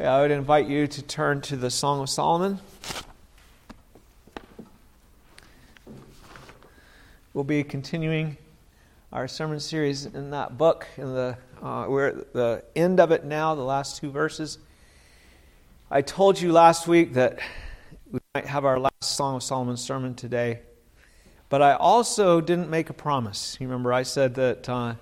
I would invite you to turn to the Song of Solomon. We'll be continuing our sermon series in that book. In the uh, we're at the end of it now, the last two verses. I told you last week that we might have our last Song of Solomon sermon today, but I also didn't make a promise. You remember, I said that uh,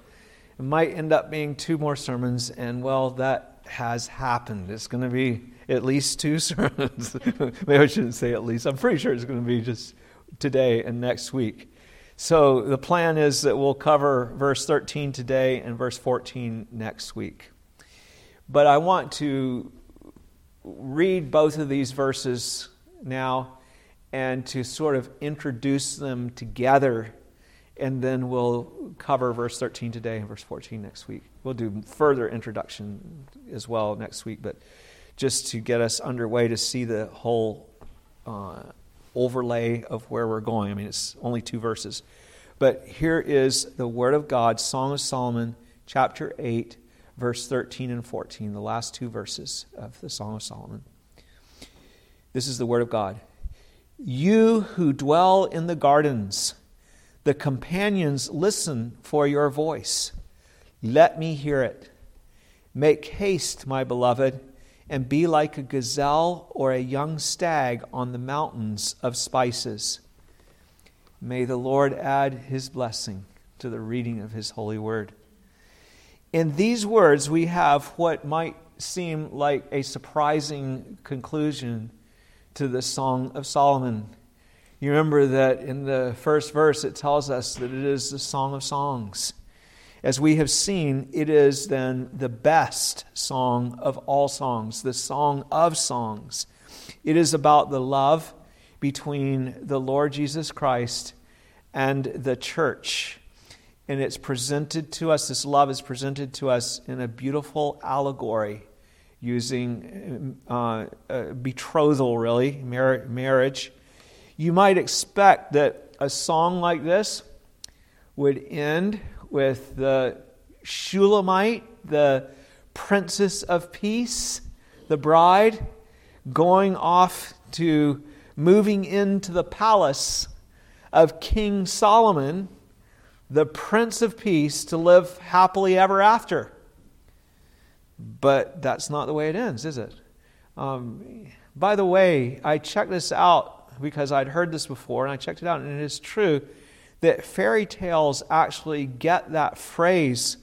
it might end up being two more sermons, and well, that has happened. It's going to be at least two sermons. Maybe I shouldn't say at least. I'm pretty sure it's going to be just today and next week. So the plan is that we'll cover verse 13 today and verse 14 next week. But I want to read both of these verses now and to sort of introduce them together and then we'll cover verse 13 today and verse 14 next week. We'll do further introduction as well next week, but just to get us underway to see the whole uh, overlay of where we're going. I mean, it's only two verses. But here is the Word of God, Song of Solomon, chapter 8, verse 13 and 14, the last two verses of the Song of Solomon. This is the Word of God. You who dwell in the gardens, the companions listen for your voice. Let me hear it. Make haste, my beloved, and be like a gazelle or a young stag on the mountains of spices. May the Lord add his blessing to the reading of his holy word. In these words, we have what might seem like a surprising conclusion to the Song of Solomon. You remember that in the first verse it tells us that it is the Song of Songs. As we have seen, it is then the best song of all songs, the song of songs. It is about the love between the Lord Jesus Christ and the church. And it's presented to us, this love is presented to us in a beautiful allegory using uh, betrothal, really, marriage you might expect that a song like this would end with the Shulamite, the princess of peace, the bride, going off to moving into the palace of King Solomon, the Prince of Peace, to live happily ever after. But that's not the way it ends, is it? Um, by the way, I checked this out because I'd heard this before and I checked it out, and it is true that fairy tales actually get that phrase,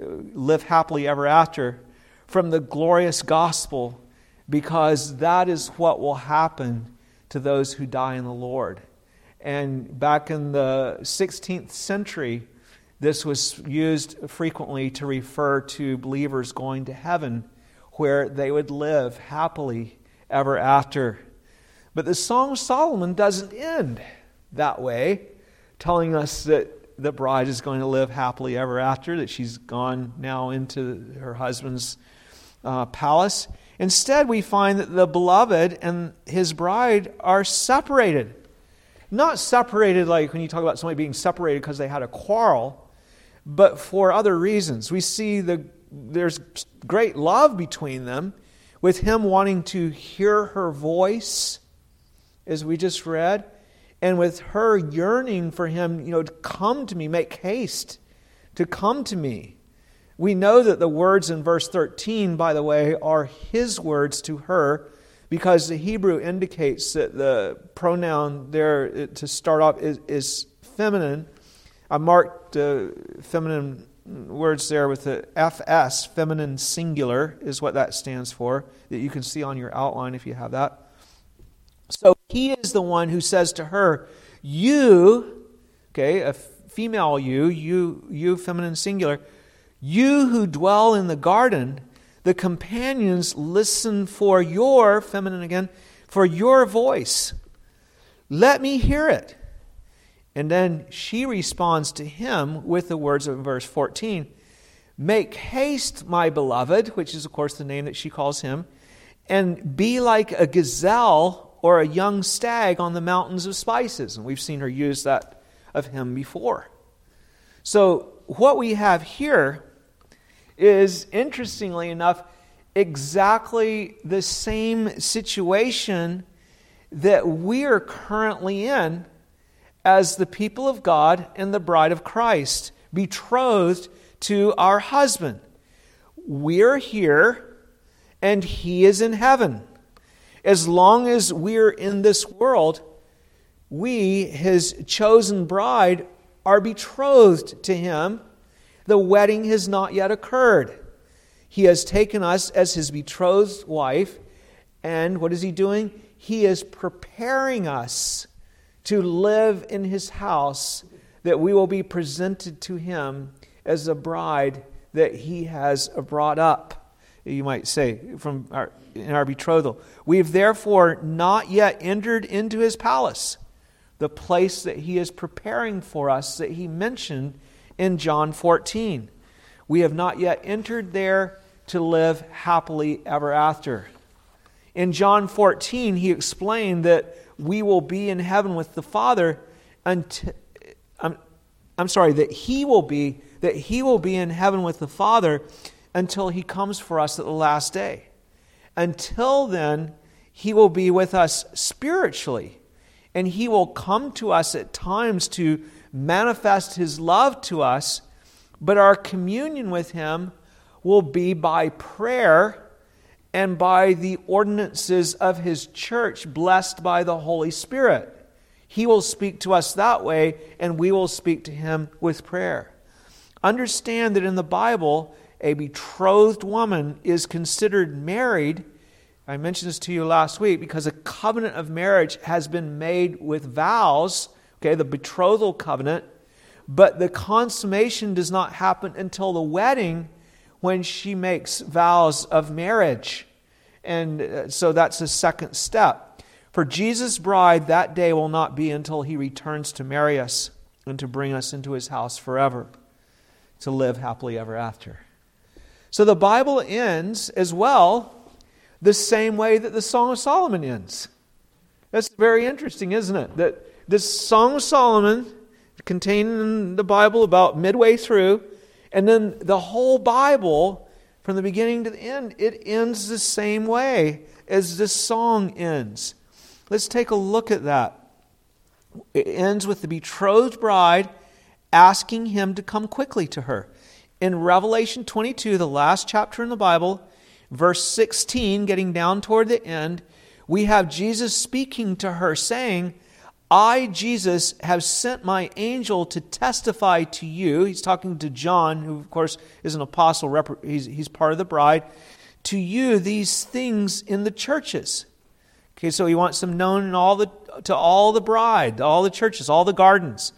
uh, live happily ever after, from the glorious gospel because that is what will happen to those who die in the Lord. And back in the 16th century, this was used frequently to refer to believers going to heaven where they would live happily ever after. But the Song of Solomon doesn't end that way, telling us that the bride is going to live happily ever after, that she's gone now into her husband's uh, palace. Instead, we find that the beloved and his bride are separated. Not separated like when you talk about somebody being separated because they had a quarrel, but for other reasons. We see the, there's great love between them, with him wanting to hear her voice as we just read, and with her yearning for him, you know, to come to me, make haste to come to me. We know that the words in verse 13, by the way, are his words to her because the Hebrew indicates that the pronoun there to start off is, is feminine. I marked uh, feminine words there with the FS, feminine singular, is what that stands for, that you can see on your outline if you have that. He is the one who says to her, You, okay, a female you, you, you, feminine singular, you who dwell in the garden, the companions listen for your, feminine again, for your voice. Let me hear it. And then she responds to him with the words of verse 14 Make haste, my beloved, which is, of course, the name that she calls him, and be like a gazelle or a young stag on the mountains of spices. And we've seen her use that of him before. So, what we have here is, interestingly enough, exactly the same situation that we are currently in as the people of God and the bride of Christ, betrothed to our husband. We're here and he is in heaven. As long as we're in this world, we, his chosen bride, are betrothed to him. The wedding has not yet occurred. He has taken us as his betrothed wife, and what is he doing? He is preparing us to live in his house that we will be presented to him as a bride that he has brought up, you might say, from our, in our betrothal. We have therefore not yet entered into his palace, the place that he is preparing for us that he mentioned in John 14. We have not yet entered there to live happily ever after. In John 14, he explained that we will be in heaven with the Father until, I'm, um, I'm sorry, that he will be that he will be in heaven with the Father until he comes for us at the last day. Until then, he will be with us spiritually, and he will come to us at times to manifest his love to us, but our communion with him will be by prayer and by the ordinances of his church, blessed by the Holy Spirit. He will speak to us that way, and we will speak to him with prayer. Understand that in the Bible, a betrothed woman is considered married. I mentioned this to you last week because a covenant of marriage has been made with vows, okay, the betrothal covenant, but the consummation does not happen until the wedding when she makes vows of marriage. And uh, so that's the second step. For Jesus' bride, that day will not be until he returns to marry us and to bring us into his house forever to live happily ever after. So the Bible ends as well the same way that the Song of Solomon ends. That's very interesting, isn't it? That this Song of Solomon, contained in the Bible about midway through, and then the whole Bible, from the beginning to the end, it ends the same way as this song ends. Let's take a look at that. It ends with the betrothed bride asking him to come quickly to her. In Revelation 22, the last chapter in the Bible, verse 16, getting down toward the end, we have Jesus speaking to her, saying, I, Jesus, have sent my angel to testify to you. He's talking to John, who, of course, is an apostle, he's, he's part of the bride. To you, these things in the churches. Okay, so he wants them known all the, to all the bride, all the churches, all the gardens.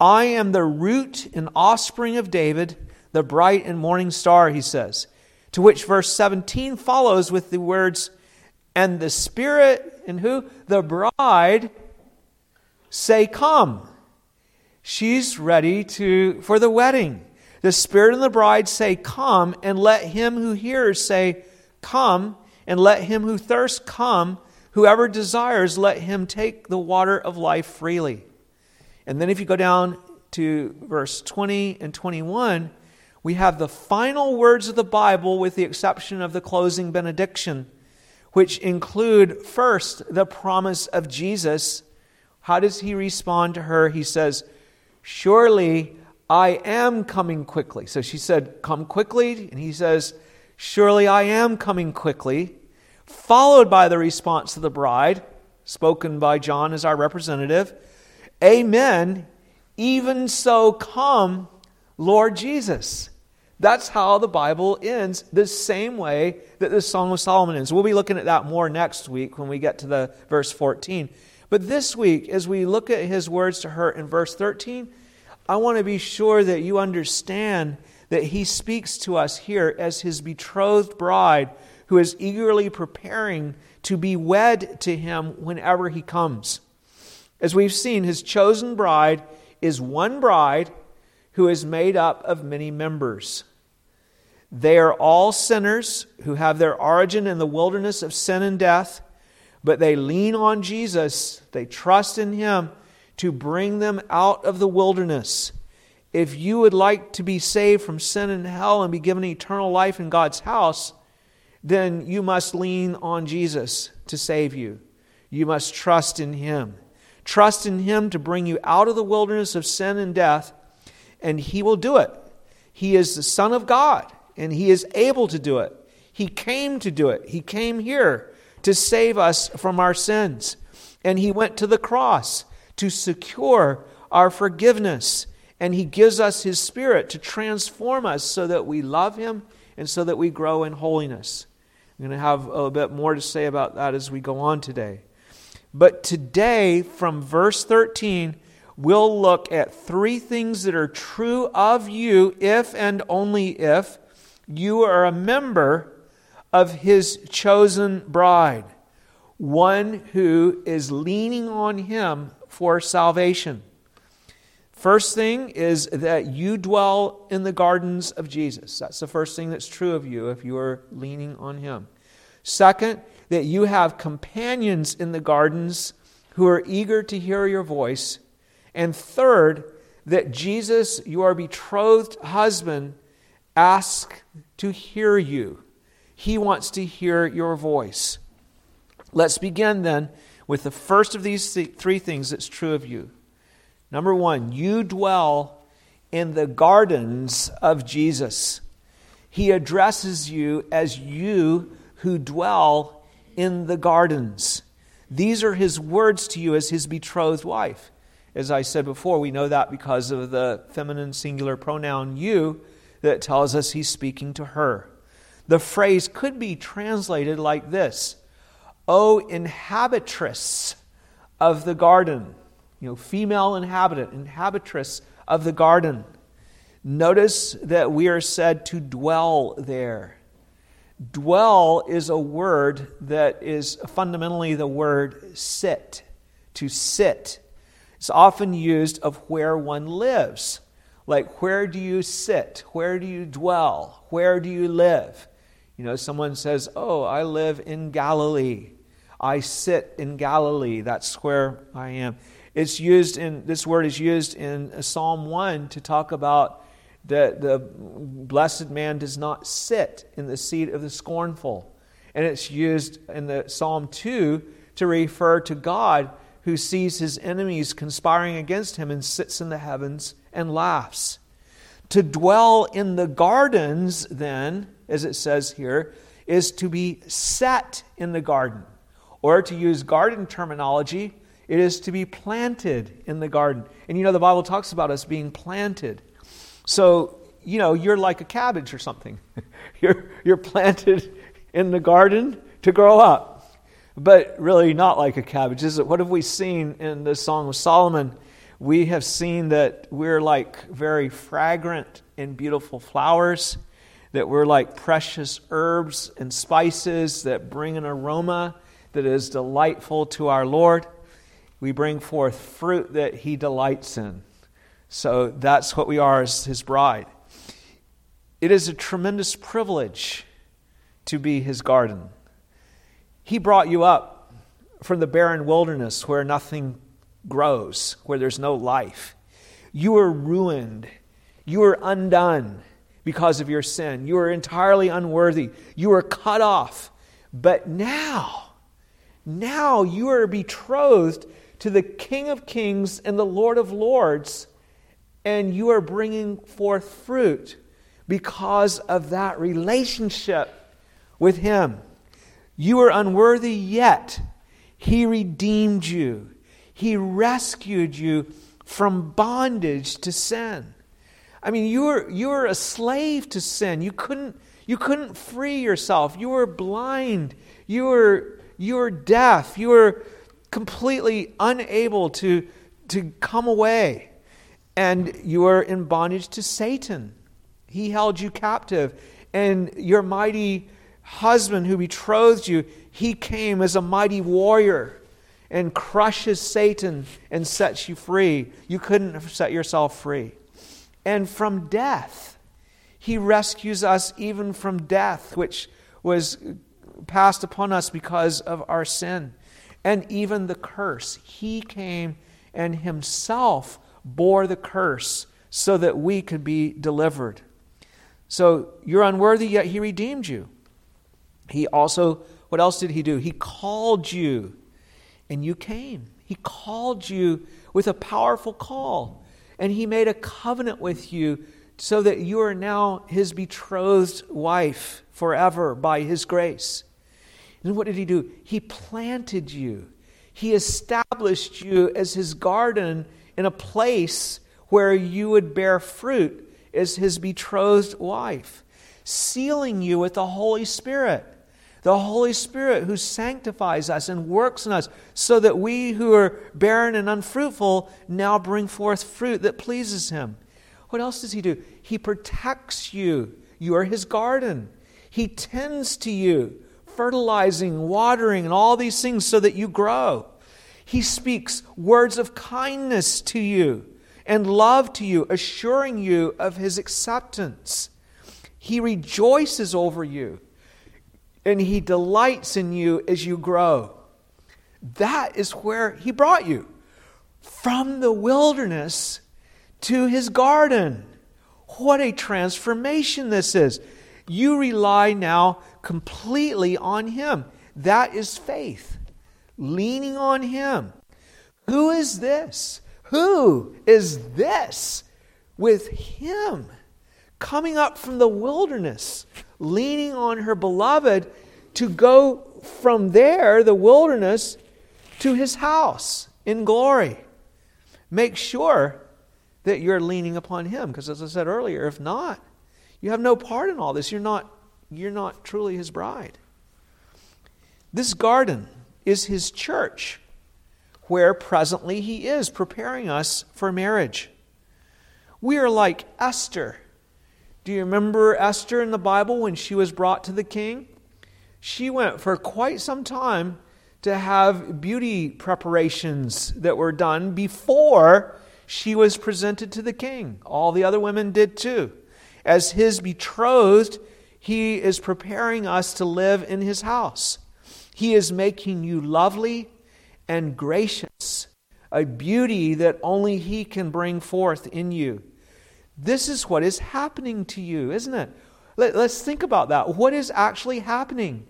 I am the root and offspring of David, the bright and morning star, he says. To which verse 17 follows with the words, And the Spirit and who? The bride say, Come. She's ready to for the wedding. The Spirit and the bride say, Come, and let him who hears say, Come, and let him who thirsts come. Whoever desires, let him take the water of life freely. And then if you go down to verse 20 and 21, we have the final words of the Bible with the exception of the closing benediction, which include first the promise of Jesus. How does he respond to her? He says, Surely I am coming quickly. So she said, Come quickly. And he says, Surely I am coming quickly. Followed by the response of the bride, spoken by John as our representative. Amen. Even so, come, Lord Jesus. That's how the Bible ends, the same way that the Song of Solomon ends. We'll be looking at that more next week when we get to the verse 14. But this week, as we look at his words to her in verse 13, I want to be sure that you understand that he speaks to us here as his betrothed bride who is eagerly preparing to be wed to him whenever he comes. As we've seen, his chosen bride is one bride who is made up of many members. They are all sinners who have their origin in the wilderness of sin and death, but they lean on Jesus. They trust in him to bring them out of the wilderness. If you would like to be saved from sin and hell and be given eternal life in God's house, then you must lean on Jesus to save you. You must trust in Him. Trust in Him to bring you out of the wilderness of sin and death, and He will do it. He is the Son of God, and He is able to do it. He came to do it. He came here to save us from our sins. And He went to the cross to secure our forgiveness. And He gives us His Spirit to transform us so that we love Him and so that we grow in holiness. I'm going to have a little bit more to say about that as we go on today. But today, from verse 13, we'll look at three things that are true of you if and only if you are a member of his chosen bride, one who is leaning on him for salvation. First thing is that you dwell in the gardens of Jesus. That's the first thing that's true of you if you are leaning on him. Second, that you have companions in the gardens who are eager to hear your voice. And third, that Jesus, your betrothed husband, asks to hear you. He wants to hear your voice. Let's begin then with the first of these th- three things that's true of you. Number one, you dwell in the gardens of Jesus. He addresses you as you who dwell in the gardens. These are his words to you as his betrothed wife. As I said before, we know that because of the feminine singular pronoun you that tells us he's speaking to her. The phrase could be translated like this O inhabitress of the garden, you know, female inhabitant, inhabitress of the garden. Notice that we are said to dwell there. Dwell is a word that is fundamentally the word sit, to sit. It's often used of where one lives. Like, where do you sit? Where do you dwell? Where do you live? You know, someone says, Oh, I live in Galilee. I sit in Galilee. That's where I am. It's used in, this word is used in Psalm 1 to talk about the, the blessed man does not sit in the seat of the scornful. And it's used in the Psalm 2 to refer to God who sees his enemies conspiring against him and sits in the heavens and laughs. To dwell in the gardens, then, as it says here, is to be set in the garden. Or to use garden terminology, it is to be planted in the garden. And you know, the Bible talks about us being planted. So, you know, you're like a cabbage or something. you're, you're planted in the garden to grow up. But really not like a cabbage. Is it? What have we seen in the Song of Solomon? We have seen that we're like very fragrant and beautiful flowers, that we're like precious herbs and spices that bring an aroma that is delightful to our Lord. We bring forth fruit that He delights in. So that's what we are as his bride. It is a tremendous privilege to be his garden. He brought you up from the barren wilderness where nothing grows, where there's no life. You were ruined. You were undone because of your sin. You were entirely unworthy. You were cut off. But now, now you are betrothed to the King of Kings and the Lord of Lords and you are bringing forth fruit because of that relationship with Him. You are unworthy, yet He redeemed you, He rescued you from bondage to sin. I mean, you were, you were a slave to sin. You couldn't, you couldn't free yourself. You were blind. You were, you were deaf. You were completely unable to, to come away and you were in bondage to Satan. He held you captive. And your mighty husband who betrothed you, he came as a mighty warrior and crushes Satan and sets you free. You couldn't set yourself free. And from death, he rescues us even from death, which was passed upon us because of our sin. And even the curse. He came and himself bore the curse so that we could be delivered. So you're unworthy, yet he redeemed you. He also, what else did he do? He called you and you came. He called you with a powerful call and he made a covenant with you so that you are now his betrothed wife forever by his grace. And what did he do? He planted you. He established you as his garden in a place where you would bear fruit as his betrothed wife, sealing you with the Holy Spirit. The Holy Spirit who sanctifies us and works in us so that we who are barren and unfruitful now bring forth fruit that pleases him. What else does he do? He protects you. You are his garden. He tends to you, fertilizing, watering, and all these things so that you grow. He speaks words of kindness to you and love to you, assuring you of his acceptance. He rejoices over you and he delights in you as you grow. That is where he brought you from the wilderness to his garden. What a transformation this is. You rely now completely on Him. That is faith, leaning on Him. Who is this? Who is this with Him coming up from the wilderness, leaning on her beloved to go from there, the wilderness, to His house in glory? Make sure that you're leaning upon Him, because as I said earlier, if not, you have no part in all this. You're not, you're not truly his bride. This garden is his church, where presently he is preparing us for marriage. We are like Esther. Do you remember Esther in the Bible when she was brought to the king? She went for quite some time to have beauty preparations that were done before she was presented to the king. All the other women did too. As his betrothed, he is preparing us to live in his house. He is making you lovely and gracious, a beauty that only he can bring forth in you. This is what is happening to you, isn't it? Let, us think about that. What is actually happening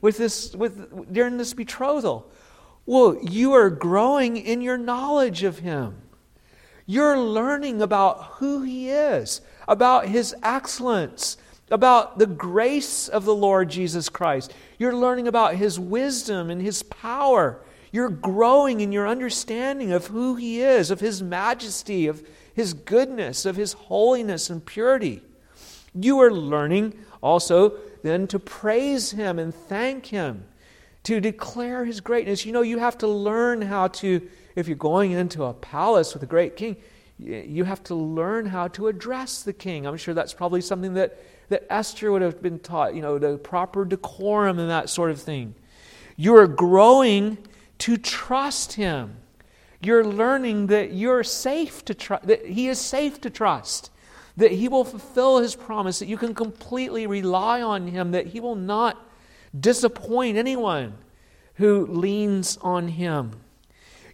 with this with during this betrothal? Well, you are growing in your knowledge of him. You're learning about who he is about his excellence, about the grace of the Lord Jesus Christ. You're learning about his wisdom and his power. You're growing in your understanding of who he is, of his majesty, of his goodness, of his holiness and purity. You are learning also then to praise him and thank him, to declare his greatness. You know, you have to learn how to, if you're going into a palace with a great king, you have to learn how to address the king. I'm sure that's probably something that, that Esther would have been taught, you know, the proper decorum and that sort of thing. You're growing to trust him. You're learning that you're safe to trust, that he is safe to trust, that he will fulfill his promise, that you can completely rely on him, that he will not disappoint anyone who leans on him.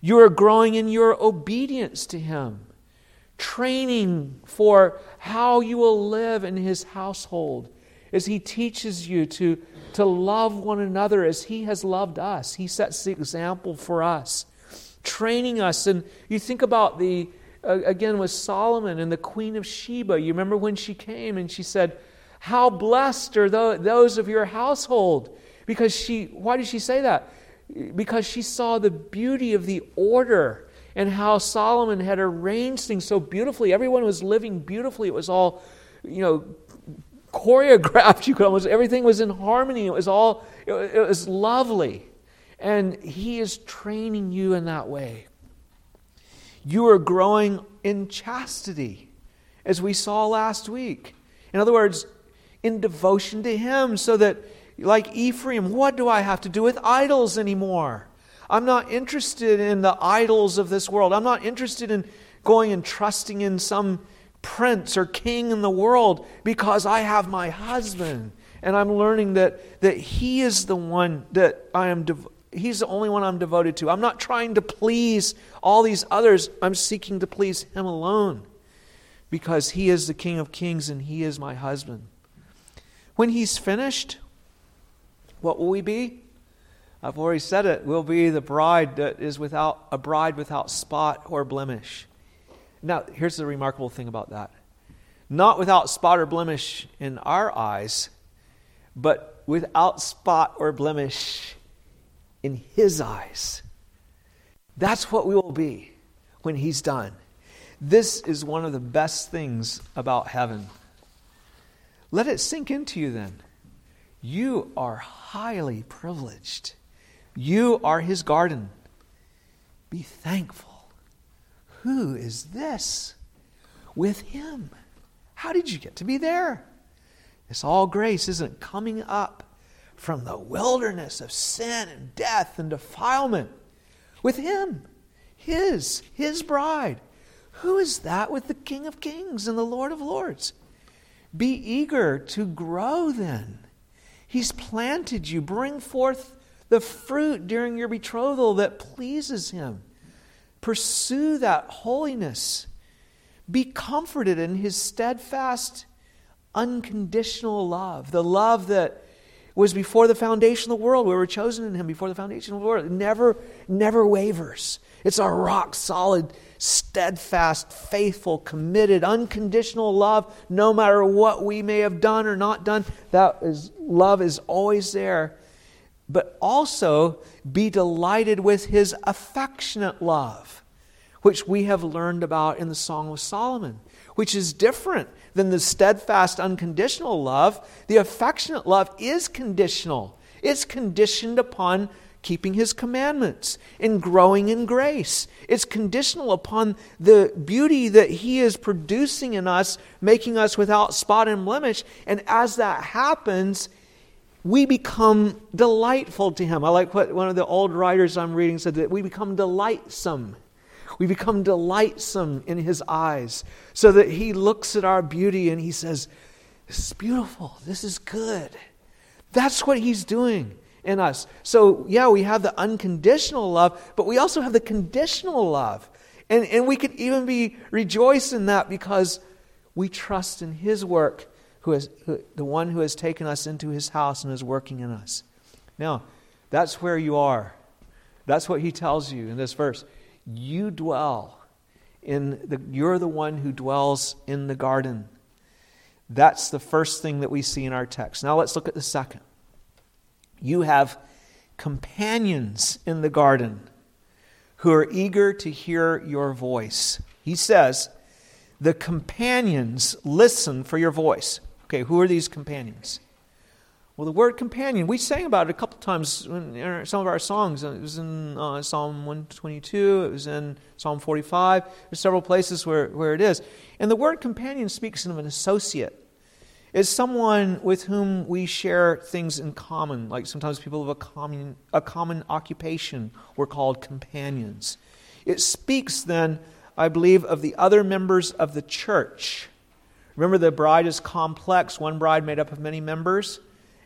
You are growing in your obedience to him training for how you will live in his household as he teaches you to, to love one another as he has loved us. He sets the example for us, training us. And you think about the, uh, again, with Solomon and the Queen of Sheba. You remember when she came and she said, How blessed are those of your household? Because she, why did she say that? Because she saw the beauty of the order and how Solomon had arranged things so beautifully. Everyone was living beautifully. It was all, you know, choreographed. You could almost everything was in harmony. It was all it, it was lovely, and He is training you in that way. You are growing in chastity, as we saw last week. In other words, in devotion to Him, so that, like Ephraim, what do I have to do with idols anymore? I'm not interested in the idols of this world. I'm not interested in going and trusting in some prince or king in the world because I have my husband. And I'm learning that, that he is the one that I am, dev- he's the only one I'm devoted to. I'm not trying to please all these others. I'm seeking to please him alone because he is the King of Kings and he is my husband. When he's finished, What will we be? I've already said it. We'll be the bride that is without a bride without spot or blemish. Now, here's the remarkable thing about that. Not without spot or blemish in our eyes, but without spot or blemish in his eyes. That's what we will be when he's done. This is one of the best things about heaven. Let it sink into you then. You are highly privileged. You are his garden. Be thankful. Who is this? With him. How did you get to be there? It's all grace, isn't? Coming up from the wilderness of sin and death and defilement with him, his, his bride. Who is that with the King of Kings and the Lord of Lords? Be eager to grow then. He's planted you. Bring forth the fruit during your betrothal that pleases Him. Pursue that holiness. Be comforted in His steadfast, unconditional love, the love that was before the foundation of the world. We were chosen in Him before the foundation of the world. It never, never wavers. It's a rock solid steadfast, faithful, committed, unconditional love, no matter what we may have done or not done. That is love is always there. But also be delighted with his affectionate love, which we have learned about in the Song of Solomon, which is different than the steadfast, unconditional love. The affectionate love is conditional. It's conditioned upon keeping his commandments and growing in grace. It's conditional upon the beauty that he is producing in us, making us without spot and blemish. And as that happens, we become delightful to him. I like what one of the old writers I'm reading said that we become delightsome. We become delightsome in his eyes so that he looks at our beauty and he says, This is beautiful. This is good. That's what he's doing in us. So, yeah, we have the unconditional love, but we also have the conditional love. And, and we can even be rejoiced in that because we trust in His work, who is who, the one who has taken us into His house and is working in us. Now, that's where you are. That's what He tells you in this verse. You dwell in the, you're the one who dwells in the garden. That's the first thing that we see in our text. Now let's look at the second. You have companions in the garden who are eager to hear your voice. He says, The companions listen for your voice. Okay, who are these companions? Well, the word companion, we sang about it a couple times in some of our songs. It was in uh, Psalm 122, it was in Psalm 45. There's several places where, where it is. And the word companion speaks of an associate is someone with whom we share things in common. Like sometimes people of a common, a common occupation. We're called companions. It speaks then, I believe, of the other members of the church. Remember, the bride is complex, one bride made up of many members.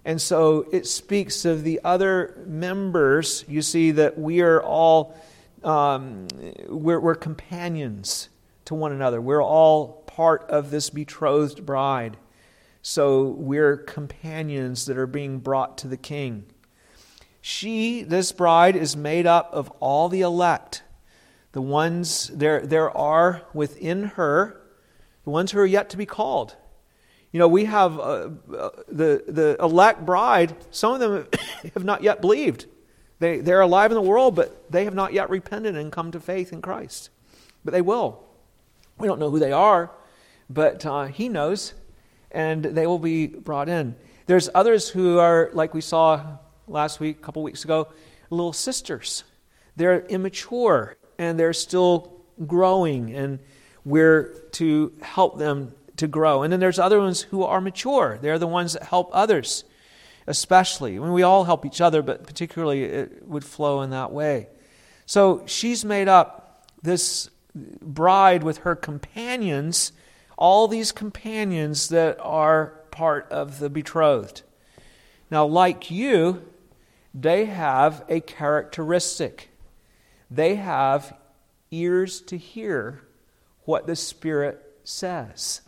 And so it speaks of the other members. You see that we are all, um, we're, we're companions to one another. We're all part of this betrothed bride. So we're companions that are being brought to the king. She, this bride, is made up of all the elect. The ones, there, there are within her, the ones who are yet to be called. You know, we have uh, uh, the, the elect bride, some of them have not yet believed. They, they're alive in the world, but they have not yet repented and come to faith in Christ. But they will. We don't know who they are, but uh, He knows and they will be brought in. There's others who are, like we saw last week, a couple weeks ago, little sisters. They're immature and they're still growing, and we're to help them to grow. And then there's other ones who are mature. They're the ones that help others, especially. I mean, we all help each other, but particularly it would flow in that way. So she's made up this bride with her companions all these companions that are part of the betrothed. Now, like you, they have a characteristic. They have ears to hear what the Spirit says.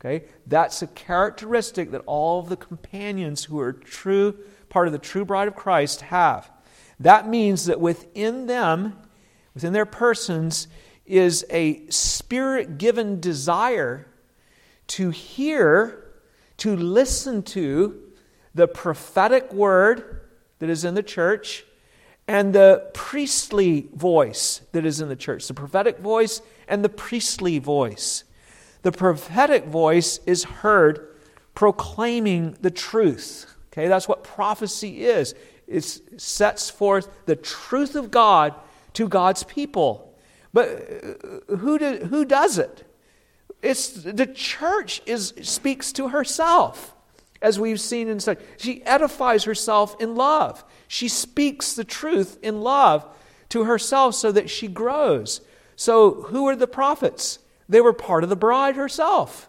Okay? That's a characteristic that all of the companions who are true part of the true bride of Christ, have. That means that within them, within their persons, is a spirit given desire to hear, to listen to the prophetic word that is in the church and the priestly voice that is in the church. The prophetic voice and the priestly voice. The prophetic voice is heard proclaiming the truth. Okay, that's what prophecy is. It sets forth the truth of God to God's people. But uh, who, do, who does it? It's the church is speaks to herself, as we've seen in such. She edifies herself in love. She speaks the truth in love to herself so that she grows. So, who are the prophets? They were part of the bride herself.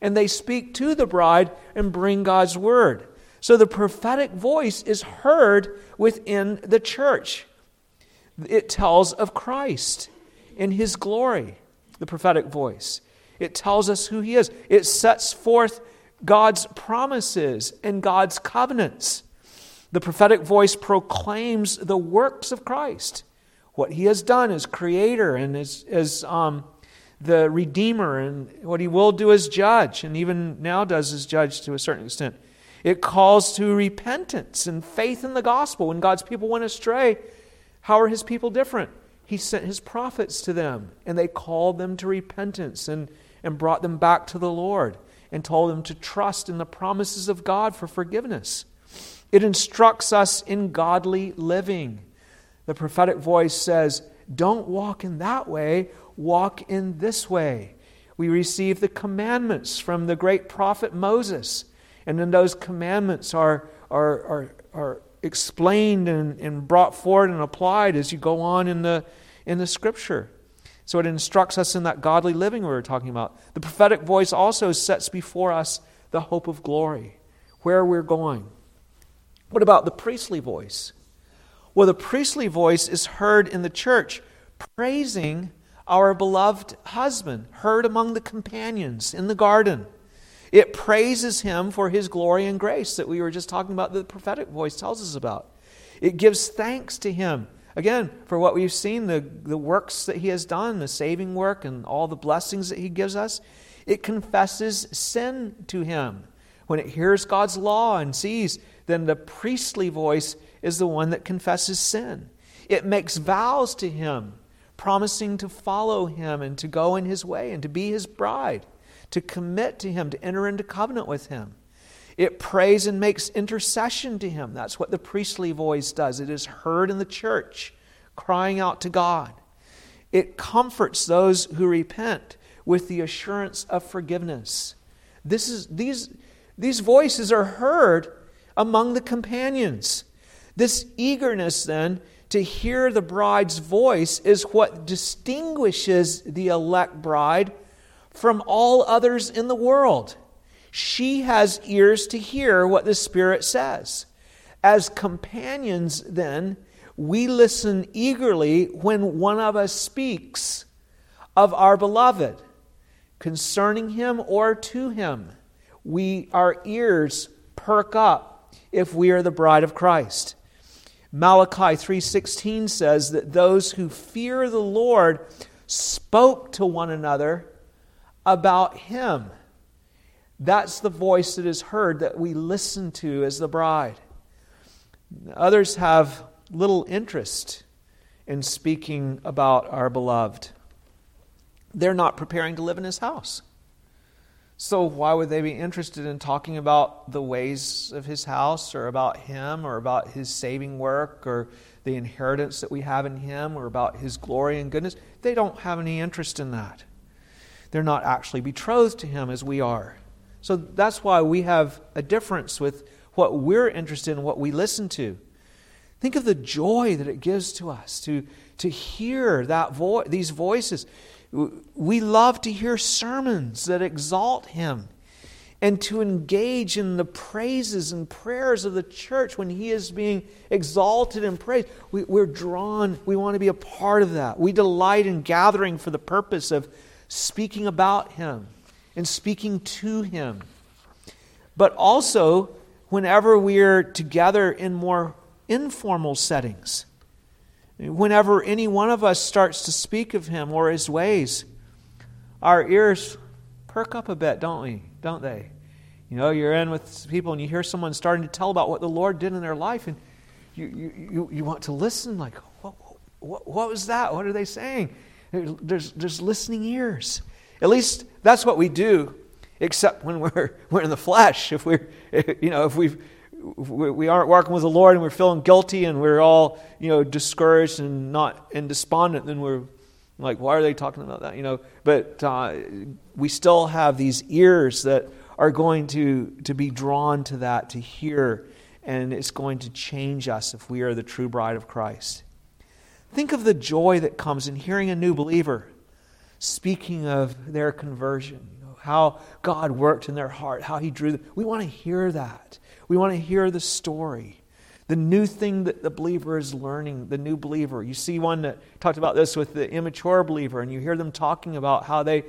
And they speak to the bride and bring God's word. So, the prophetic voice is heard within the church. It tells of Christ in his glory, the prophetic voice. It tells us who he is. It sets forth God's promises and God's covenants. The prophetic voice proclaims the works of Christ, what he has done as creator and as, as um, the redeemer, and what he will do as judge, and even now does as judge to a certain extent. It calls to repentance and faith in the gospel. When God's people went astray, how are his people different? He sent his prophets to them, and they called them to repentance and and brought them back to the Lord and told them to trust in the promises of God for forgiveness. It instructs us in godly living. The prophetic voice says, Don't walk in that way, walk in this way. We receive the commandments from the great prophet Moses, and then those commandments are, are, are, are explained and, and brought forward and applied as you go on in the, in the scripture. So it instructs us in that godly living we were talking about. The prophetic voice also sets before us the hope of glory, where we're going. What about the priestly voice? Well, the priestly voice is heard in the church praising our beloved husband, heard among the companions in the garden. It praises him for his glory and grace that we were just talking about, the prophetic voice tells us about. It gives thanks to him Again, for what we've seen, the, the works that he has done, the saving work, and all the blessings that he gives us, it confesses sin to him. When it hears God's law and sees, then the priestly voice is the one that confesses sin. It makes vows to him, promising to follow him and to go in his way and to be his bride, to commit to him, to enter into covenant with him. It prays and makes intercession to Him. That's what the priestly voice does. It is heard in the church, crying out to God. It comforts those who repent with the assurance of forgiveness. This is, these, these voices are heard among the companions. This eagerness, then, to hear the bride's voice is what distinguishes the elect bride from all others in the world she has ears to hear what the Spirit says. As companions, then, we listen eagerly when one of us speaks of our beloved concerning him or to him. We, our ears perk up if we are the bride of Christ. Malachi 3:16 says that those who fear the Lord spoke to one another about him. That's the voice that is heard that we listen to as the bride. Others have little interest in speaking about our beloved. They're not preparing to live in his house. So, why would they be interested in talking about the ways of his house or about him or about his saving work or the inheritance that we have in him or about his glory and goodness? They don't have any interest in that. They're not actually betrothed to him as we are. So that's why we have a difference with what we're interested in, what we listen to. Think of the joy that it gives to us to, to hear that vo- these voices. We love to hear sermons that exalt Him and to engage in the praises and prayers of the church when He is being exalted and praised. We, we're drawn, we want to be a part of that. We delight in gathering for the purpose of speaking about Him and speaking to him. But also, whenever we're together in more informal settings. Whenever any one of us starts to speak of him or his ways, our ears perk up a bit, don't we? Don't they? You know, you're in with people and you hear someone starting to tell about what the Lord did in their life, and you, you, you, want to listen, like, what, what, what was that? What are they saying? There's, there's listening ears. At least that's what we do, except when we're, we're in the flesh. If we're, you know, if we've, we aren't working with the Lord and we're feeling guilty and we're all, you know, discouraged and not and despondent, then we're like, why are they talking about that? You know, but uh, we still have these ears that are going to, to be drawn to that, to hear, and it's going to change us if we are the true bride of Christ. Think of the joy that comes in hearing a new believer speaking of their conversion, you know, how God worked in their heart, how He drew them. We want to hear that. We want to hear the story. The new thing that the believer is learning, the new believer. You see one that talked about this with the immature believer, and you hear them talking about how they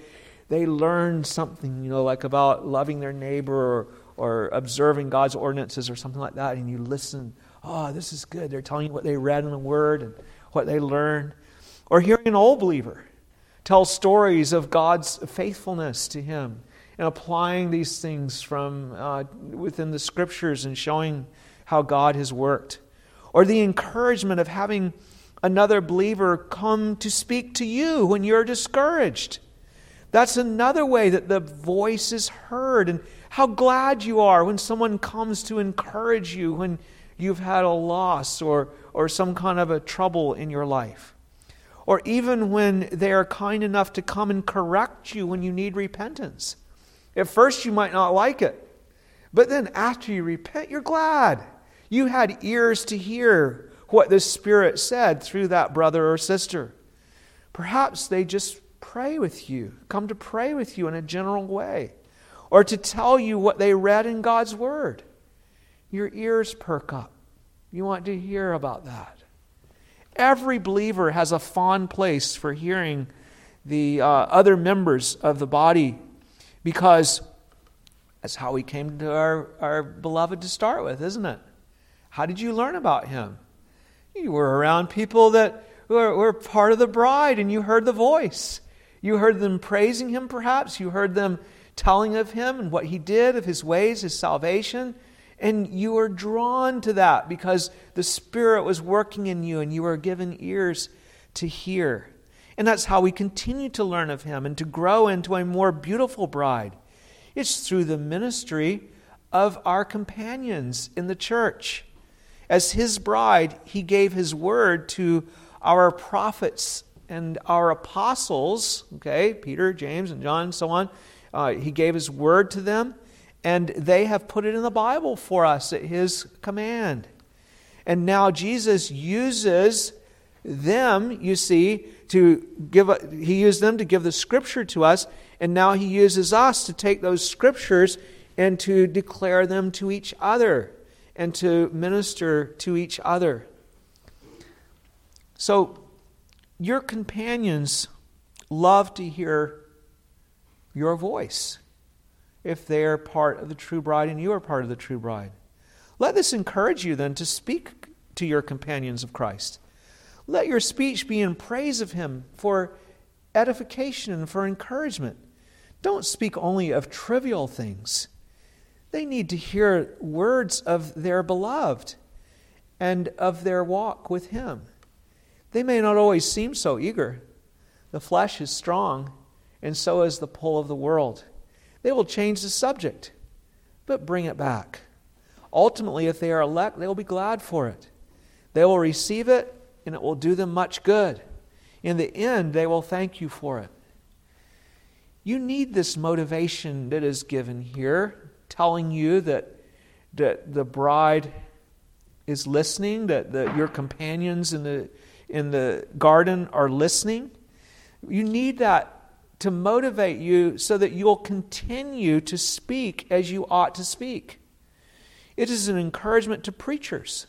they learn something, you know, like about loving their neighbor or, or observing God's ordinances or something like that, and you listen, oh, this is good. They're telling you what they read in the Word and what they learned. Or hearing an old believer tell stories of God's faithfulness to him and applying these things from uh, within the Scriptures and showing how God has worked. Or the encouragement of having another believer come to speak to you when you're discouraged that's another way that the voice is heard, and how glad you are when someone comes to encourage you when you've had a loss or, or some kind of a trouble in your life. Or even when they are kind enough to come and correct you when you need repentance. At first, you might not like it, but then after you repent, you're glad. You had ears to hear what the Spirit said through that brother or sister. Perhaps they just pray with you, come to pray with you in a general way, or to tell you what they read in God's Word. Your ears perk up. You want to hear about that. Every believer has a fond place for hearing the uh, other members of the body because that's how we came to our, our beloved to start with, isn't it? How did you learn about him? You were around people that were, were part of the bride and you heard the voice. You heard them praising him, perhaps. You heard them telling of him and what he did, of his ways, his salvation. And you were drawn to that because the Spirit was working in you and you were given ears to hear. And that's how we continue to learn of him and to grow into a more beautiful bride. It's through the ministry of our companions in the church. As his bride, he gave his word to our prophets and our apostles, okay, Peter, James, and John, and so on, uh, he gave his word to them, and they have put it in the Bible for us at his command. And now Jesus uses them, you see, to give, he used them to give the scripture to us, and now he uses us to take those scriptures and to declare them to each other and to minister to each other. So, your companions love to hear your voice if they are part of the true bride and you are part of the true bride. Let this encourage you then to speak to your companions of Christ. Let your speech be in praise of him for edification and for encouragement. Don't speak only of trivial things. They need to hear words of their beloved and of their walk with him. They may not always seem so eager. The flesh is strong, and so is the pull of the world. They will change the subject, but bring it back. Ultimately, if they are elect, they will be glad for it. They will receive it, and it will do them much good. In the end, they will thank you for it. You need this motivation that is given here, telling you that, that the bride is listening, that the, your companions in the in the garden are listening. You need that to motivate you so that you'll continue to speak as you ought to speak. It is an encouragement to preachers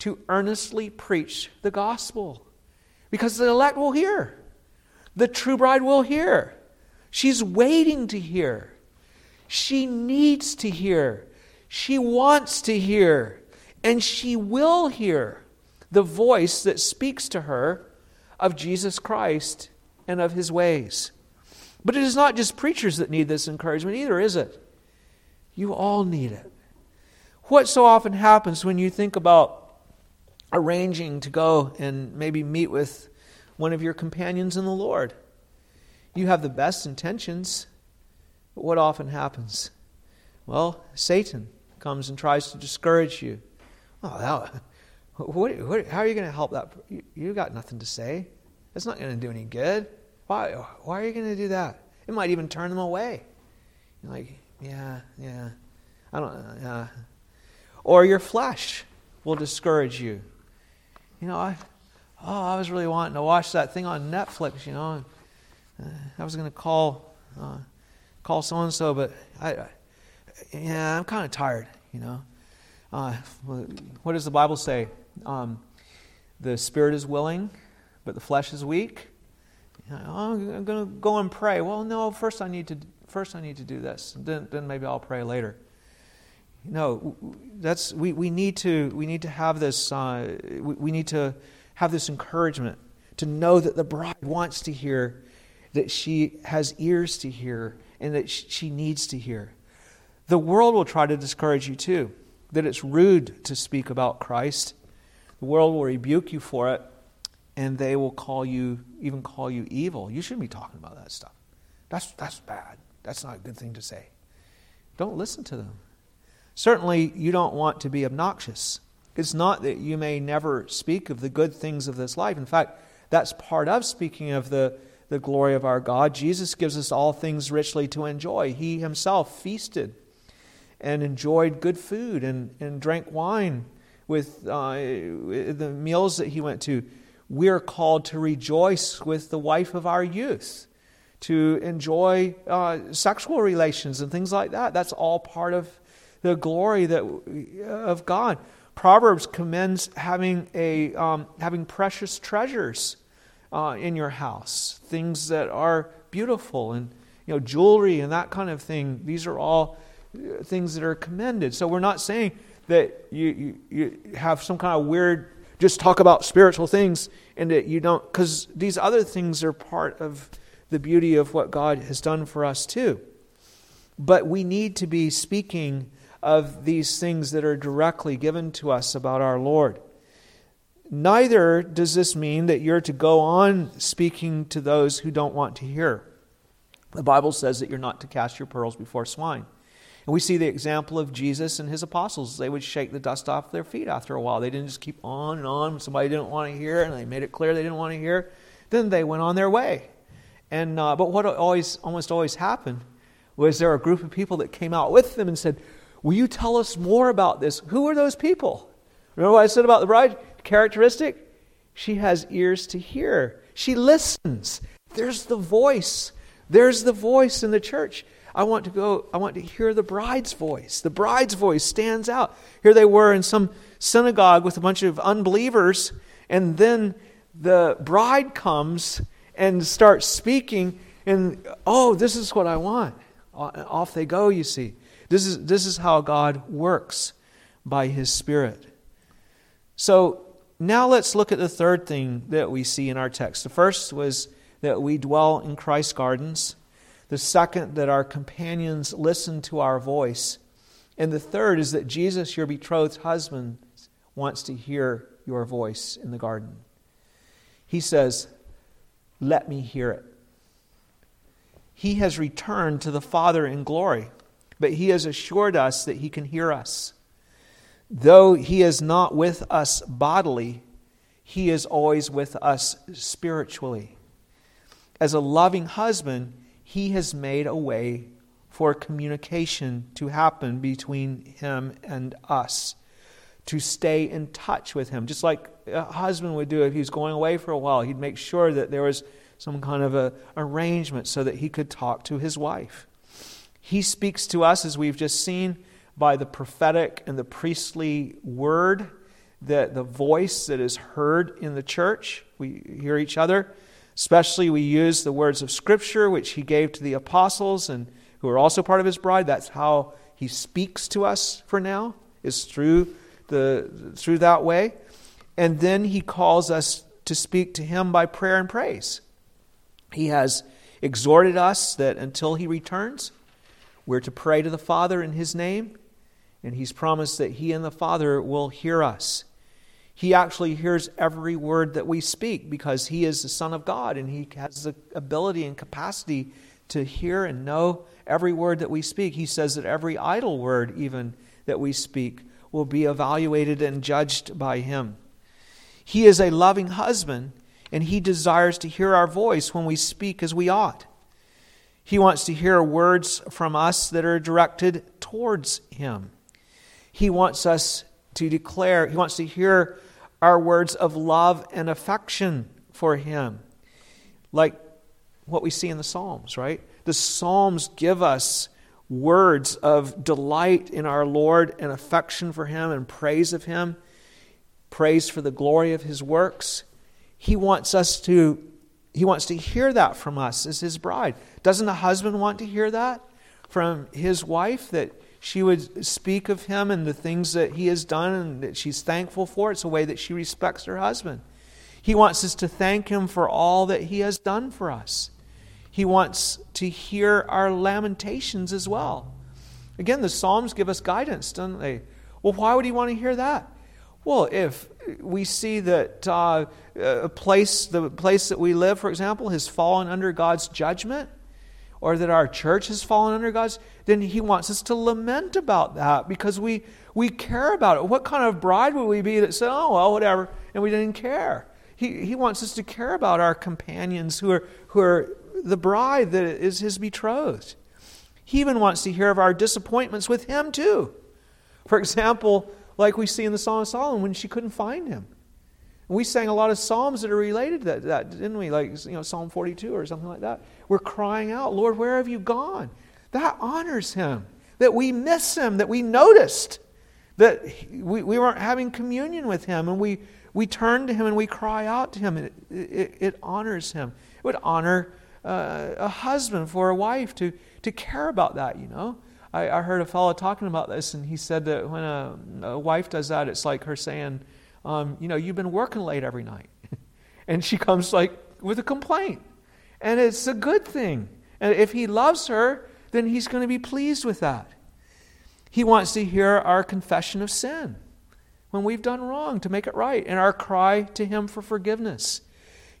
to earnestly preach the gospel because the elect will hear, the true bride will hear. She's waiting to hear. She needs to hear. She wants to hear, and she will hear the voice that speaks to her of Jesus Christ and of his ways. But it is not just preachers that need this encouragement either, is it? You all need it. What so often happens when you think about arranging to go and maybe meet with one of your companions in the Lord? You have the best intentions, but what often happens? Well, Satan comes and tries to discourage you. Oh, that, what, what, how are you going to help that? You, you got nothing to say. It's not going to do any good. Why, why are you going to do that? It might even turn them away. You're like, yeah, yeah. I don't, uh, or your flesh will discourage you. You know, I, oh, I was really wanting to watch that thing on Netflix. You know, uh, I was going to call, uh, call so and so, but I, I yeah, I'm kind of tired. You know, uh, what does the Bible say? Um, the spirit is willing, but the flesh is weak. You know, oh, I'm going to go and pray. Well, no, first I need to first I need to do this. Then, then maybe I'll pray later. No, that's we, we need to we need to have this uh, we, we need to have this encouragement to know that the bride wants to hear, that she has ears to hear, and that she needs to hear. The world will try to discourage you too, that it's rude to speak about Christ. The world will rebuke you for it, and they will call you, even call you evil. You shouldn't be talking about that stuff. That's, that's bad. That's not a good thing to say. Don't listen to them. Certainly, you don't want to be obnoxious. It's not that you may never speak of the good things of this life. In fact, that's part of speaking of the, the glory of our God. Jesus gives us all things richly to enjoy. He himself feasted and enjoyed good food and, and drank wine with uh, the meals that he went to. We're called to rejoice with the wife of our youth, to enjoy uh, sexual relations and things like that. That's all part of the glory that, of God. Proverbs commends having, a, um, having precious treasures uh, in your house, things that are beautiful and you know, jewelry and that kind of thing. These are all uh, things that are commended. So we're not saying that you, you, you have some kind of weird, just talk about spiritual things and that you don't, because these other things are part of the beauty of what God has done for us too. But we need to be speaking of these things that are directly given to us about our Lord. Neither does this mean that you're to go on speaking to those who don't want to hear. The Bible says that you're not to cast your pearls before swine. And we see the example of Jesus and his apostles. They would shake the dust off their feet after a while. They didn't just keep on and on. Somebody didn't want to hear, and they made it clear they didn't want to hear. Then they went on their way. And uh, but what always, almost always happened was there were a group of people that came out with them and said, Will you tell us more about this? Who are those people? Remember what I said about the bride? Characteristic? She has ears to hear. She listens. There's the voice. There's the voice in the church. I want to go, I want to hear the bride's voice. The bride's voice stands out. Here they were in some synagogue with a bunch of unbelievers, and then the bride comes and starts speaking, and oh, this is what I want. Off they go, you see. This is, this is how God works by His Spirit. So now let's look at the third thing that we see in our text. The first was that we dwell in Christ's gardens. The second, that our companions listen to our voice. And the third is that Jesus, your betrothed husband, wants to hear your voice in the garden. He says, Let me hear it. He has returned to the Father in glory but he has assured us that he can hear us. Though he is not with us bodily, he is always with us spiritually. As a loving husband, he has made a way for communication to happen between him and us, to stay in touch with him. Just like a husband would do if he was going away for a while, he'd make sure that there was some kind of a arrangement so that he could talk to his wife. He speaks to us, as we've just seen, by the prophetic and the priestly word, the, the voice that is heard in the church. We hear each other. Especially, we use the words of Scripture, which he gave to the apostles and who are also part of his bride. That's how he speaks to us for now, is through, the, through that way. And then he calls us to speak to him by prayer and praise. He has exhorted us that until he returns, we're to pray to the Father in his name, and he's promised that he and the Father will hear us. He actually hears every word that we speak because he is the Son of God and he has the ability and capacity to hear and know every word that we speak. He says that every idle word, even that we speak, will be evaluated and judged by him. He is a loving husband and he desires to hear our voice when we speak as we ought. He wants to hear words from us that are directed towards him. He wants us to declare, he wants to hear our words of love and affection for Him. Like what we see in the Psalms, right? The Psalms give us words of delight in our Lord and affection for Him and praise of Him, praise for the glory of His works. He wants us to. He wants to hear that from us as his bride. Doesn't a husband want to hear that from his wife that she would speak of him and the things that he has done and that she's thankful for. It's a way that she respects her husband. He wants us to thank him for all that he has done for us. He wants to hear our lamentations as well. Again, the Psalms give us guidance, don't they? Well, why would he want to hear that? Well, if we see that uh, a place, the place that we live, for example, has fallen under God's judgment, or that our church has fallen under God's, then He wants us to lament about that because we, we care about it. What kind of bride would we be that said, oh, well, whatever, and we didn't care? He, he wants us to care about our companions who are, who are the bride that is His betrothed. He even wants to hear of our disappointments with Him, too. For example, like we see in the Song of Solomon when she couldn't find Him. We sang a lot of psalms that are related to that, that, didn't we? Like, you know, Psalm 42 or something like that. We're crying out, Lord, where have you gone? That honors him, that we miss him, that we noticed that we, we weren't having communion with him, and we, we turn to him and we cry out to him. It, it, it honors him. It would honor uh, a husband for a wife to, to care about that, you know. I, I heard a fellow talking about this, and he said that when a, a wife does that, it's like her saying, um, you know, you've been working late every night. and she comes like with a complaint. And it's a good thing. And if he loves her, then he's going to be pleased with that. He wants to hear our confession of sin when we've done wrong to make it right and our cry to him for forgiveness.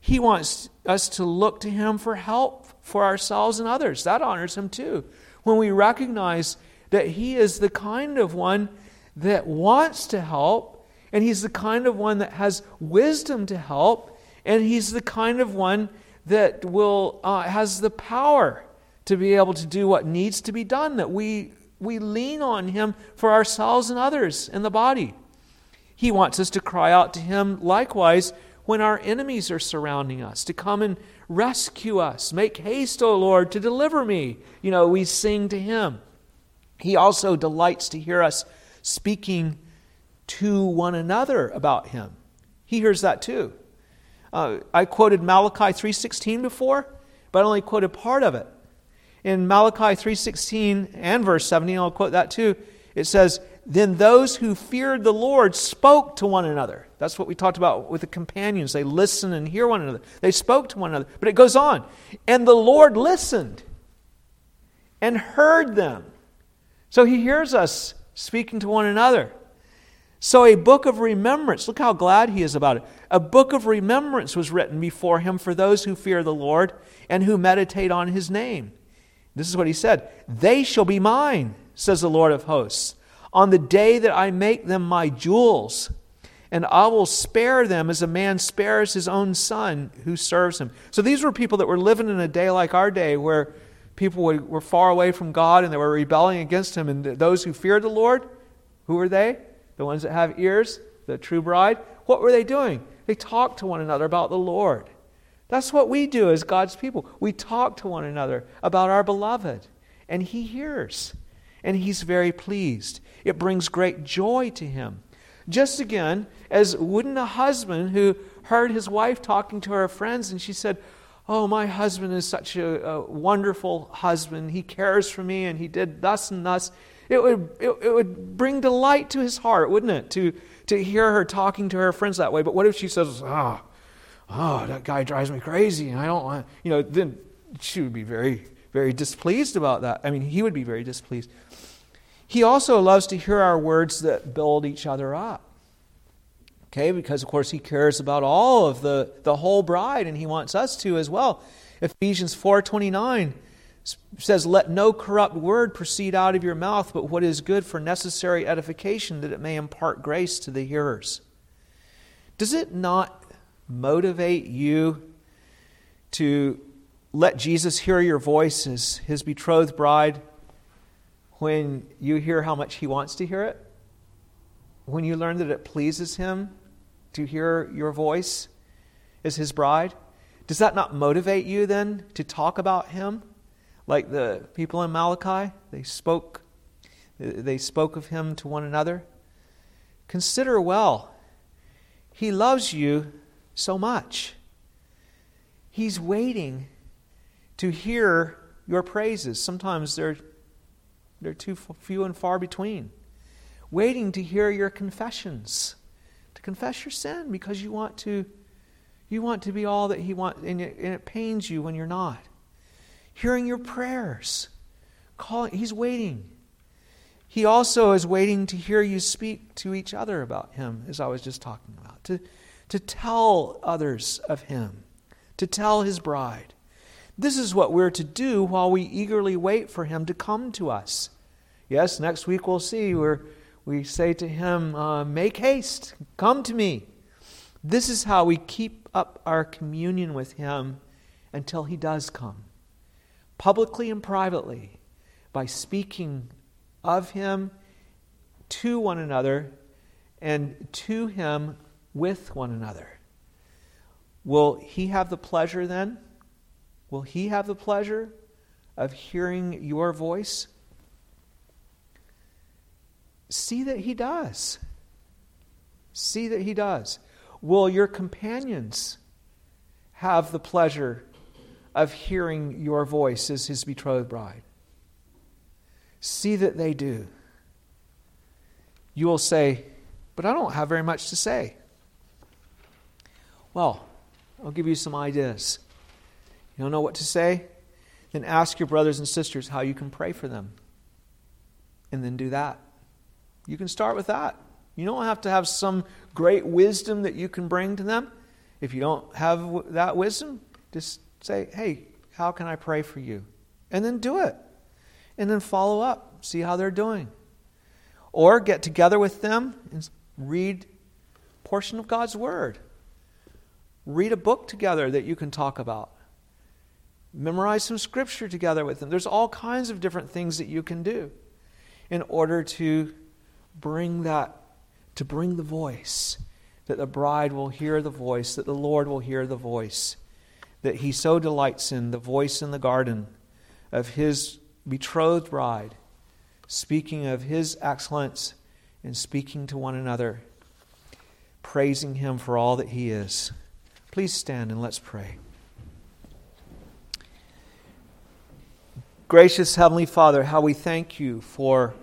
He wants us to look to him for help for ourselves and others. That honors him too. When we recognize that he is the kind of one that wants to help and he's the kind of one that has wisdom to help, and he's the kind of one that will uh, has the power to be able to do what needs to be done. That we we lean on him for ourselves and others in the body. He wants us to cry out to him likewise when our enemies are surrounding us, to come and rescue us. Make haste, O Lord, to deliver me. You know, we sing to him. He also delights to hear us speaking to one another about him. He hears that too. Uh, I quoted Malachi 3:16 before, but I only quoted part of it. In Malachi 3:16 and verse 17, I'll quote that too. It says, "Then those who feared the Lord spoke to one another." That's what we talked about with the companions. They listen and hear one another. They spoke to one another. But it goes on. And the Lord listened and heard them. So he hears us speaking to one another. So, a book of remembrance, look how glad he is about it. A book of remembrance was written before him for those who fear the Lord and who meditate on his name. This is what he said They shall be mine, says the Lord of hosts, on the day that I make them my jewels. And I will spare them as a man spares his own son who serves him. So these were people that were living in a day like our day where people were far away from God and they were rebelling against him. And those who feared the Lord, who were they? the ones that have ears, the true bride, what were they doing? They talked to one another about the Lord. That's what we do as God's people. We talk to one another about our beloved, and He hears, and He's very pleased. It brings great joy to Him. Just again, as wouldn't a husband who heard his wife talking to her friends, and she said, Oh, my husband is such a, a wonderful husband. He cares for me, and he did thus and thus It would, it, it would bring delight to his heart, wouldn't it, to, to hear her talking to her friends that way. But what if she says, oh, oh, that guy drives me crazy, and I don't want, you know, then she would be very, very displeased about that. I mean, he would be very displeased. He also loves to hear our words that build each other up. Okay, because of course he cares about all of the, the whole bride, and he wants us to as well. Ephesians 4:29 says, "Let no corrupt word proceed out of your mouth, but what is good for necessary edification, that it may impart grace to the hearers." Does it not motivate you to let Jesus hear your voice as his betrothed bride when you hear how much he wants to hear it? When you learn that it pleases him to hear your voice as his bride? Does that not motivate you then to talk about him? Like the people in Malachi, they spoke they spoke of him to one another. Consider well, he loves you so much. He's waiting to hear your praises. Sometimes they're, they're too few and far between. Waiting to hear your confessions, to confess your sin because you want to, you want to be all that He wants, and it, and it pains you when you're not. Hearing your prayers, calling, He's waiting. He also is waiting to hear you speak to each other about Him, as I was just talking about, to, to tell others of Him, to tell His bride. This is what we're to do while we eagerly wait for him to come to us. Yes, next week we'll see where we say to him, uh, Make haste, come to me. This is how we keep up our communion with him until he does come, publicly and privately, by speaking of him to one another and to him with one another. Will he have the pleasure then? Will he have the pleasure of hearing your voice? See that he does. See that he does. Will your companions have the pleasure of hearing your voice as his betrothed bride? See that they do. You will say, But I don't have very much to say. Well, I'll give you some ideas. You don't know what to say? Then ask your brothers and sisters how you can pray for them. And then do that. You can start with that. You don't have to have some great wisdom that you can bring to them. If you don't have that wisdom, just say, hey, how can I pray for you? And then do it. And then follow up, see how they're doing. Or get together with them and read a portion of God's Word. Read a book together that you can talk about memorize some scripture together with them. There's all kinds of different things that you can do in order to bring that, to bring the voice, that the bride will hear the voice, that the Lord will hear the voice, that He so delights in, the voice in the garden of His betrothed bride, speaking of His excellence and speaking to one another, praising Him for all that He is. Please stand and let's pray. Gracious Heavenly Father, how we thank you for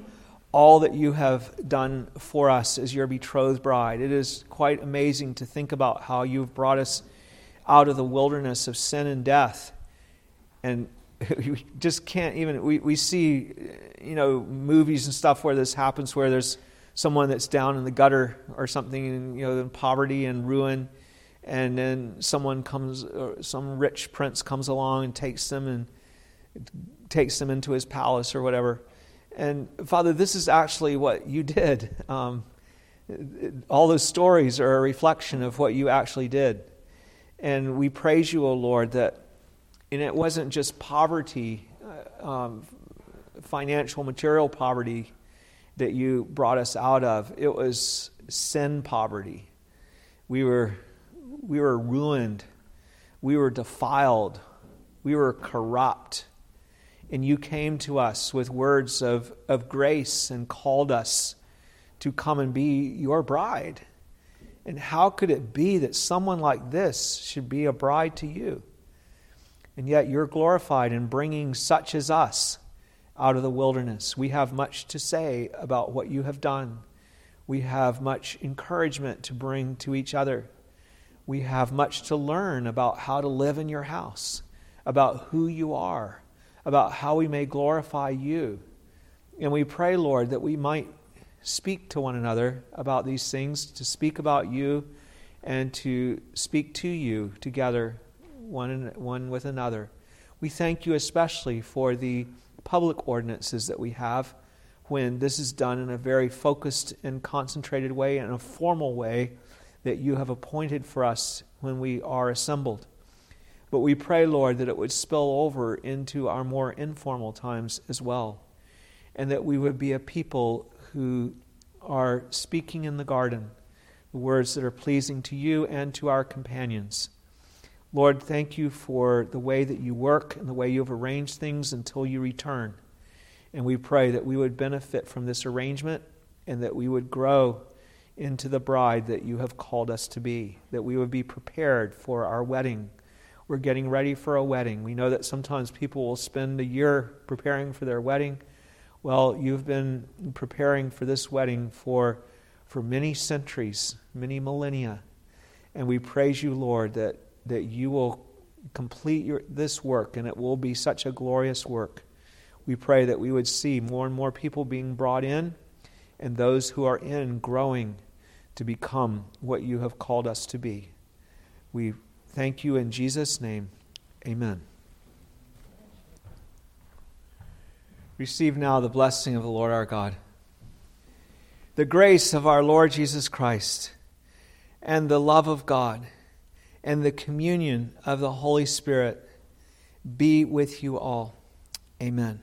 all that you have done for us as your betrothed bride. It is quite amazing to think about how you've brought us out of the wilderness of sin and death. And we just can't even, we, we see, you know, movies and stuff where this happens, where there's someone that's down in the gutter or something, in, you know, in poverty and ruin. And then someone comes, some rich prince comes along and takes them and takes them into his palace or whatever. And Father, this is actually what you did. Um, all those stories are a reflection of what you actually did. And we praise you, O Lord, that, and it wasn't just poverty, uh, um, financial, material poverty that you brought us out of, it was sin poverty. We were, we were ruined, we were defiled, we were corrupt and you came to us with words of, of grace and called us to come and be your bride. And how could it be that someone like this should be a bride to you? And yet you're glorified in bringing such as us out of the wilderness. We have much to say about what you have done. We have much encouragement to bring to each other. We have much to learn about how to live in your house, about who you are, about how we may glorify you. And we pray, Lord, that we might speak to one another about these things, to speak about you and to speak to you together, one, one with another. We thank you especially for the public ordinances that we have when this is done in a very focused and concentrated way, in a formal way that you have appointed for us when we are assembled. But we pray, Lord, that it would spill over into our more informal times as well, and that we would be a people who are speaking in the garden the words that are pleasing to you and to our companions. Lord, thank you for the way that you work and the way you have arranged things until you return. And we pray that we would benefit from this arrangement and that we would grow into the bride that you have called us to be, that we would be prepared for our wedding. We're getting ready for a wedding. We know that sometimes people will spend a year preparing for their wedding. Well, you've been preparing for this wedding for, for many centuries, many millennia. And we praise you, Lord, that, that you will complete your, this work and it will be such a glorious work. We pray that we would see more and more people being brought in and those who are in growing to become what you have called us to be. We thank you in Jesus' name. Amen. Receive now the blessing of the Lord our God. The grace of our Lord Jesus Christ, and the love of God, and the communion of the Holy Spirit be with you all. Amen.